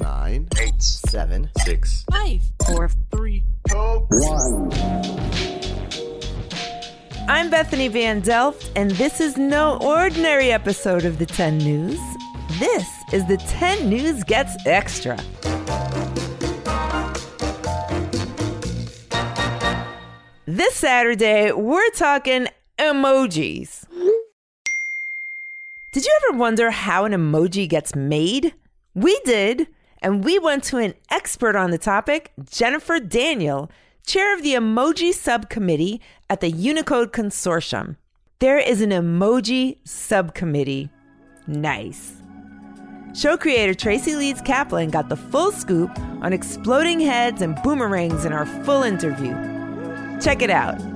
nine, eight, seven, six, Five, four, three. I'm Bethany Van Delft, and this is no ordinary episode of the 10 News. This is the 10 News Gets Extra. This Saturday, we're talking emojis. Did you ever wonder how an emoji gets made? We did, and we went to an expert on the topic, Jennifer Daniel, chair of the emoji subcommittee at the Unicode Consortium. There is an emoji subcommittee. Nice. Show creator Tracy Leeds Kaplan got the full scoop on exploding heads and boomerangs in our full interview. Check it out.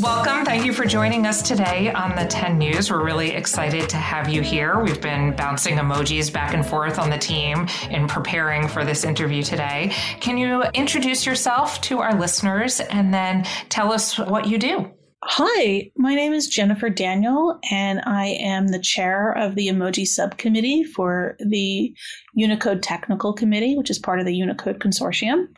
Welcome. Thank you for joining us today on the 10 News. We're really excited to have you here. We've been bouncing emojis back and forth on the team in preparing for this interview today. Can you introduce yourself to our listeners and then tell us what you do? Hi, my name is Jennifer Daniel, and I am the chair of the emoji subcommittee for the Unicode Technical Committee, which is part of the Unicode Consortium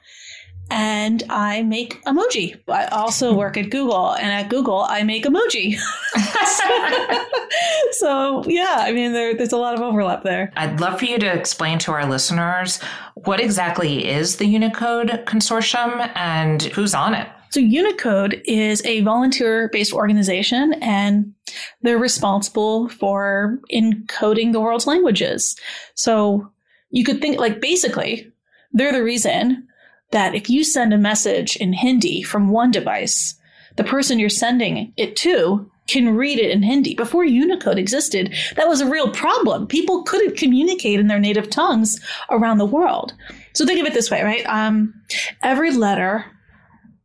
and I make emoji. I also work at Google, and at Google, I make emoji. so, yeah, I mean, there, there's a lot of overlap there. I'd love for you to explain to our listeners what exactly is the Unicode Consortium and who's on it. So, Unicode is a volunteer based organization, and they're responsible for encoding the world's languages. So, you could think like basically, they're the reason that if you send a message in Hindi from one device, the person you're sending it to can read it in Hindi. Before Unicode existed, that was a real problem. People couldn't communicate in their native tongues around the world. So think of it this way, right? Um, every letter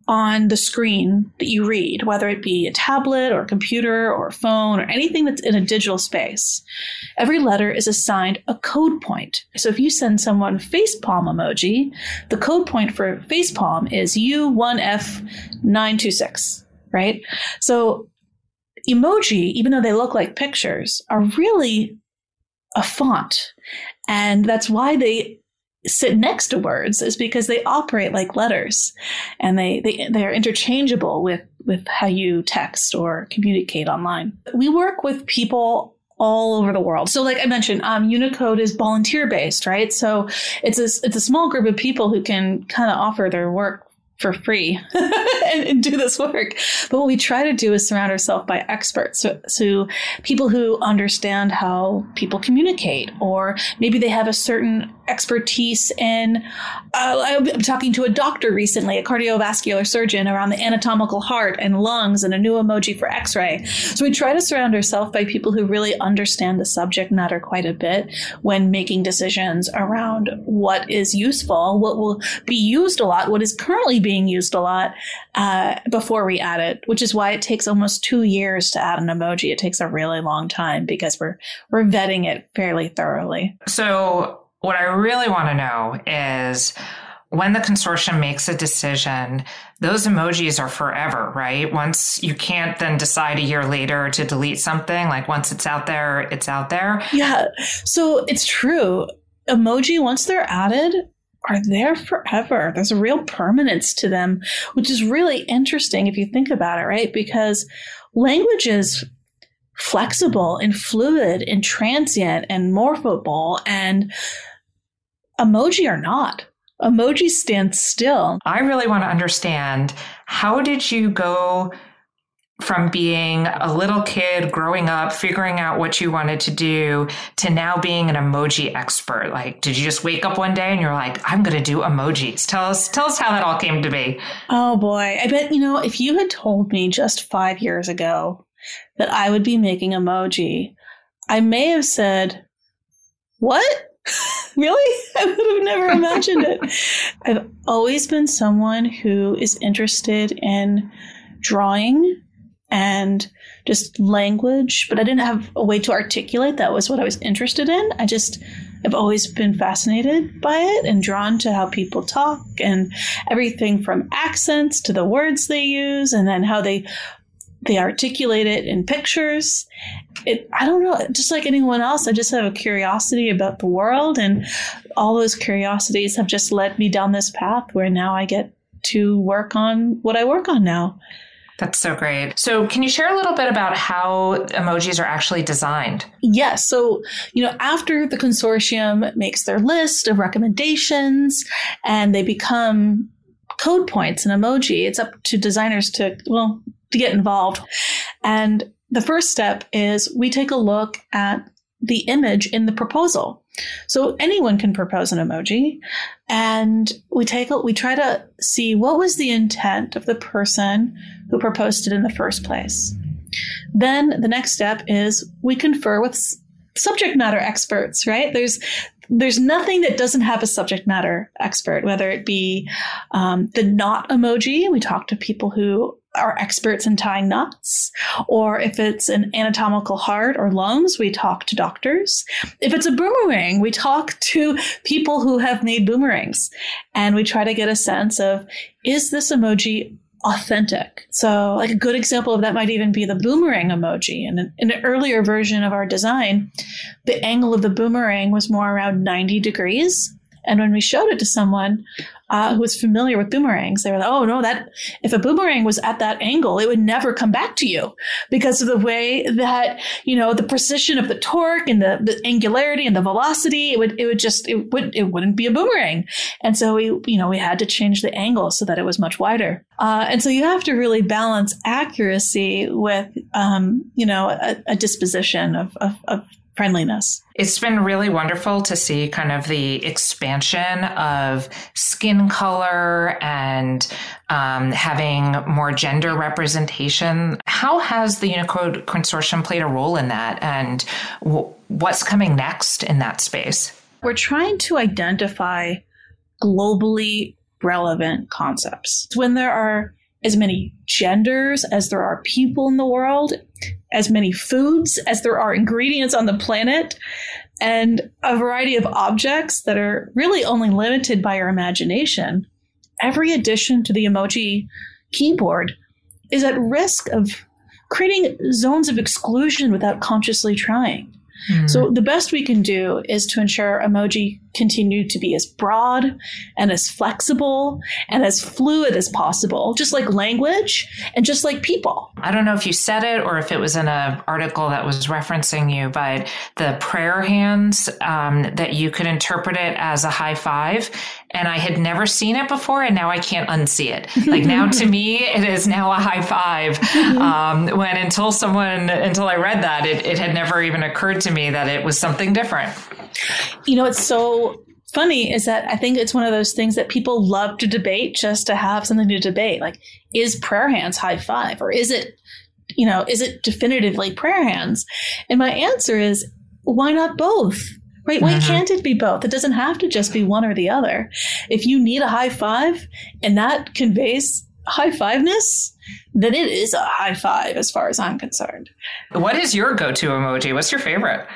on the screen that you read, whether it be a tablet or a computer or a phone or anything that's in a digital space, every letter is assigned a code point. So if you send someone facepalm emoji, the code point for facepalm is U1F926, right? So emoji, even though they look like pictures, are really a font. And that's why they sit next to words is because they operate like letters and they, they they're interchangeable with with how you text or communicate online we work with people all over the world. So, like I mentioned, um, Unicode is volunteer based, right? So it's a it's a small group of people who can kind of offer their work for free and, and, do this work. But what we try to do is surround ourselves by experts. So, so, people who understand how people communicate, or maybe they have a certain expertise in. Uh, I'm talking to a doctor recently, a cardiovascular surgeon, around the anatomical heart and lungs and a new emoji for x ray. So we try to surround ourselves by people who really understand the subject matter quite a bit when making decisions around what is useful, what will be used a lot, what is currently being used a lot uh, before we add it, which is why it takes almost two years to add an emoji. It takes a really long time because we're we're vetting it fairly thoroughly. So what I really want to know is when the consortium makes a decision, those emojis are forever, right? Once you can't then decide a year later to delete something, like once it's out there, it's out there. Yeah. So it's true. Emoji, once they're added, are there forever. There's a real permanence to them, which is really interesting if you think about it, right? Because language is flexible and fluid and transient and morphable and emoji are not. Emoji stand still. I really want to understand how did you go from being a little kid growing up, figuring out what you wanted to do to now being an emoji expert? Like, did you just wake up one day and you're like, I'm going to do emojis? Tell us, tell us how that all came to be. Oh boy. I bet, you know, if you had told me just five years ago that I would be making emoji, I may have said, what? really? I would have never imagined it. I've always been someone who is interested in drawing and just language, but I didn't have a way to articulate that was what I was interested in. I just have always been fascinated by it and drawn to how people talk and everything from accents to the words they use and then how they they articulate it in pictures. It, I don't know, just like anyone else, I just have a curiosity about the world, and all those curiosities have just led me down this path where now I get to work on what I work on now. That's so great. So, can you share a little bit about how emojis are actually designed? Yes. So, you know, after the consortium makes their list of recommendations and they become code points and emoji, it's up to designers to, well, to get involved. And the first step is we take a look at the image in the proposal. So anyone can propose an emoji and we take a, we try to see what was the intent of the person who proposed it in the first place. Then the next step is we confer with subject matter experts, right? There's there's nothing that doesn't have a subject matter expert, whether it be um, the knot emoji. We talk to people who are experts in tying knots, or if it's an anatomical heart or lungs, we talk to doctors. If it's a boomerang, we talk to people who have made boomerangs, and we try to get a sense of is this emoji authentic. So, like a good example of that might even be the boomerang emoji. And in an earlier version of our design, the angle of the boomerang was more around 90 degrees. And when we showed it to someone uh, who was familiar with boomerangs, they were like, "Oh no, that if a boomerang was at that angle, it would never come back to you because of the way that you know the precision of the torque and the, the angularity and the velocity. It would it would just it would it wouldn't be a boomerang." And so we you know we had to change the angle so that it was much wider. Uh, and so you have to really balance accuracy with um, you know a, a disposition of, of, of friendliness. It's been really wonderful to see kind of the expansion of skin color and um, having more gender representation. How has the Unicode Consortium played a role in that, and w- what's coming next in that space? We're trying to identify globally relevant concepts. When there are as many genders as there are people in the world, as many foods as there are ingredients on the planet, and a variety of objects that are really only limited by our imagination, every addition to the emoji keyboard is at risk of creating zones of exclusion without consciously trying. Mm. So the best we can do is to ensure emoji continue to be as broad and as flexible and as fluid as possible, just like language and just like people. I don't know if you said it or if it was in an article that was referencing you, but the prayer hands um, that you could interpret it as a high five. And I had never seen it before, and now I can't unsee it. Like now, to me, it is now a high five. Um, when until someone, until I read that, it, it had never even occurred to me that it was something different. You know, it's so funny is that I think it's one of those things that people love to debate just to have something to debate. Like, is prayer hands high five or is it, you know, is it definitively prayer hands? And my answer is, why not both? Right? Why mm-hmm. can't it be both? It doesn't have to just be one or the other. If you need a high five and that conveys high fiveness, then it is a high five as far as I'm concerned. What is your go to emoji? What's your favorite?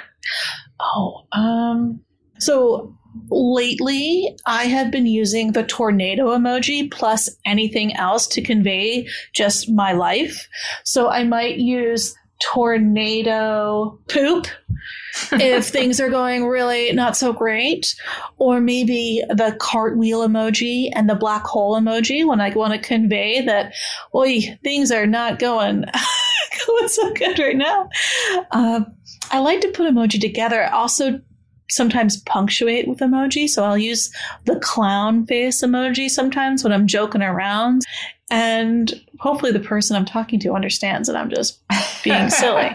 Oh, um, so lately I have been using the tornado emoji plus anything else to convey just my life. So I might use tornado poop if things are going really not so great, or maybe the cartwheel emoji and the black hole emoji when I want to convey that, oi, things are not going going so good right now. Uh, I like to put emoji together. Also, sometimes punctuate with emoji. So I'll use the clown face emoji sometimes when I'm joking around. And hopefully the person I'm talking to understands that I'm just being silly.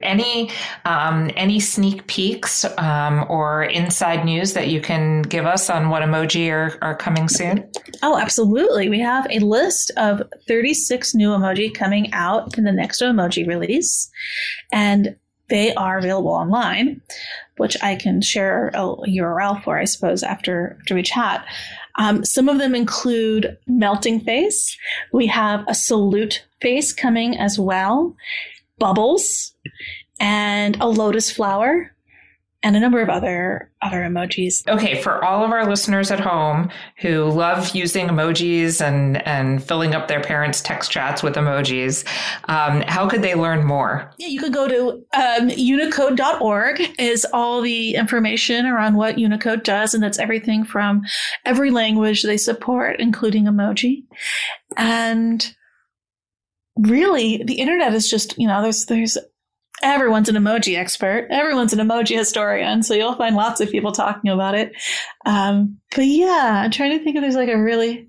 Any um, any sneak peeks um, or inside news that you can give us on what emoji are, are coming soon? Oh, absolutely. We have a list of 36 new emoji coming out in the next emoji release. And they are available online, which I can share a URL for, I suppose, after, after we chat. Um, some of them include melting face. We have a salute face coming as well, bubbles, and a lotus flower. And a number of other other emojis. Okay, for all of our listeners at home who love using emojis and and filling up their parents' text chats with emojis, um, how could they learn more? Yeah, you could go to um, unicode.org is all the information around what Unicode does, and that's everything from every language they support, including emoji. And really, the internet is just you know there's there's everyone's an emoji expert. Everyone's an emoji historian. So you'll find lots of people talking about it. Um, but yeah, I'm trying to think if there's like a really,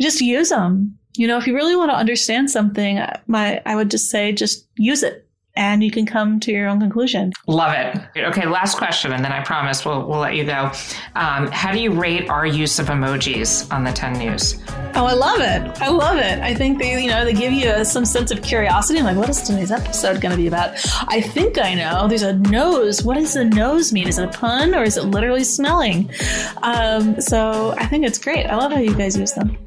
just use them. You know, if you really want to understand something, my, I would just say, just use it and you can come to your own conclusion. Love it. Okay, last question, and then I promise we'll, we'll let you go. Um, how do you rate our use of emojis on the 10 News? Oh, I love it. I love it. I think they, you know, they give you a, some sense of curiosity. I'm like, what is today's episode going to be about? I think I know. There's a nose. What does the nose mean? Is it a pun or is it literally smelling? Um, so I think it's great. I love how you guys use them.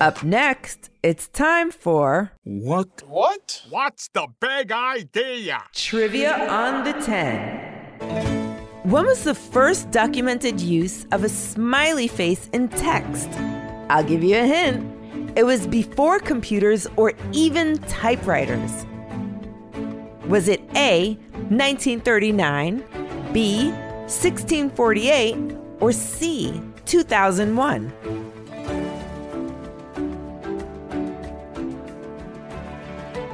Up next, it's time for What? What? What's the big idea? Trivia on the 10. When was the first documented use of a smiley face in text? I'll give you a hint. It was before computers or even typewriters. Was it A, 1939, B, 1648, or C, 2001?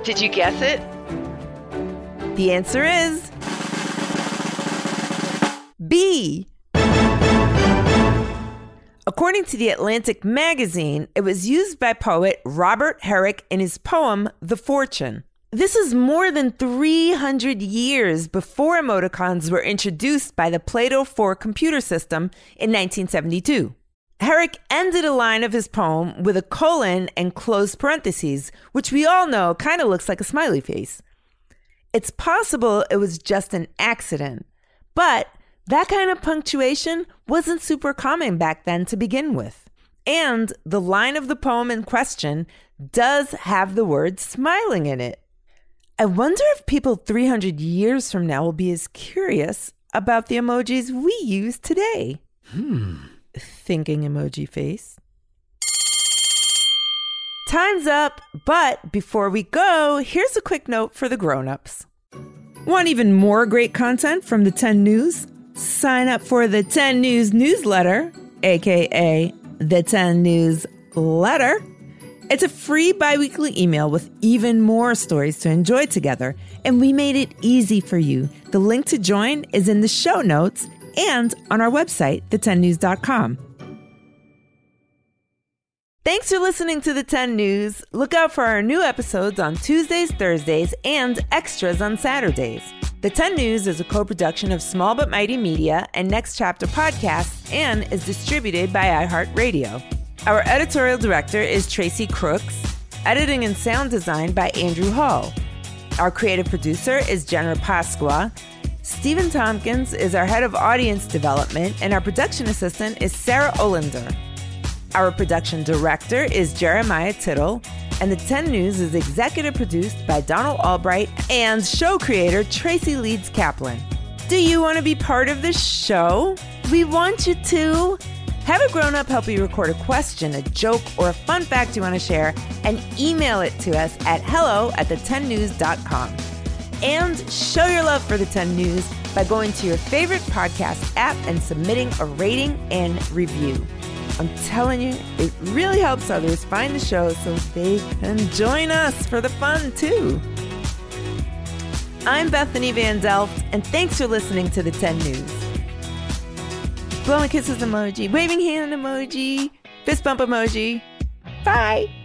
Did you guess it? The answer is B. According to the Atlantic magazine, it was used by poet Robert Herrick in his poem The Fortune. This is more than 300 years before emoticons were introduced by the Plato 4 computer system in 1972. Herrick ended a line of his poem with a colon and closed parentheses, which we all know kind of looks like a smiley face. It's possible it was just an accident, but that kind of punctuation wasn't super common back then to begin with. And the line of the poem in question does have the word smiling in it. I wonder if people 300 years from now will be as curious about the emojis we use today. Hmm thinking emoji face. Time's up, but before we go, here's a quick note for the grown-ups. Want even more great content from the 10 News? Sign up for the 10 News newsletter, aka the 10 News letter. It's a free biweekly email with even more stories to enjoy together, and we made it easy for you. The link to join is in the show notes and on our website, the10news.com. Thanks for listening to the 10 News. Look out for our new episodes on Tuesdays, Thursdays, and extras on Saturdays. The 10 News is a co production of Small But Mighty Media and Next Chapter Podcasts and is distributed by iHeartRadio. Our editorial director is Tracy Crooks, editing and sound design by Andrew Hall. Our creative producer is Jenna Pasqua. Stephen Tompkins is our head of audience development, and our production assistant is Sarah Olander. Our production director is Jeremiah Tittle, and the 10 News is executive produced by Donald Albright and show creator Tracy Leeds Kaplan. Do you want to be part of this show? We want you to. Have a grown up help you record a question, a joke, or a fun fact you want to share and email it to us at hello at the10news.com. And show your love for the 10 News by going to your favorite podcast app and submitting a rating and review. I'm telling you, it really helps others find the show so they can join us for the fun too. I'm Bethany Van Delft, and thanks for listening to the 10 News. Blowing kisses emoji, waving hand emoji, fist bump emoji. Bye.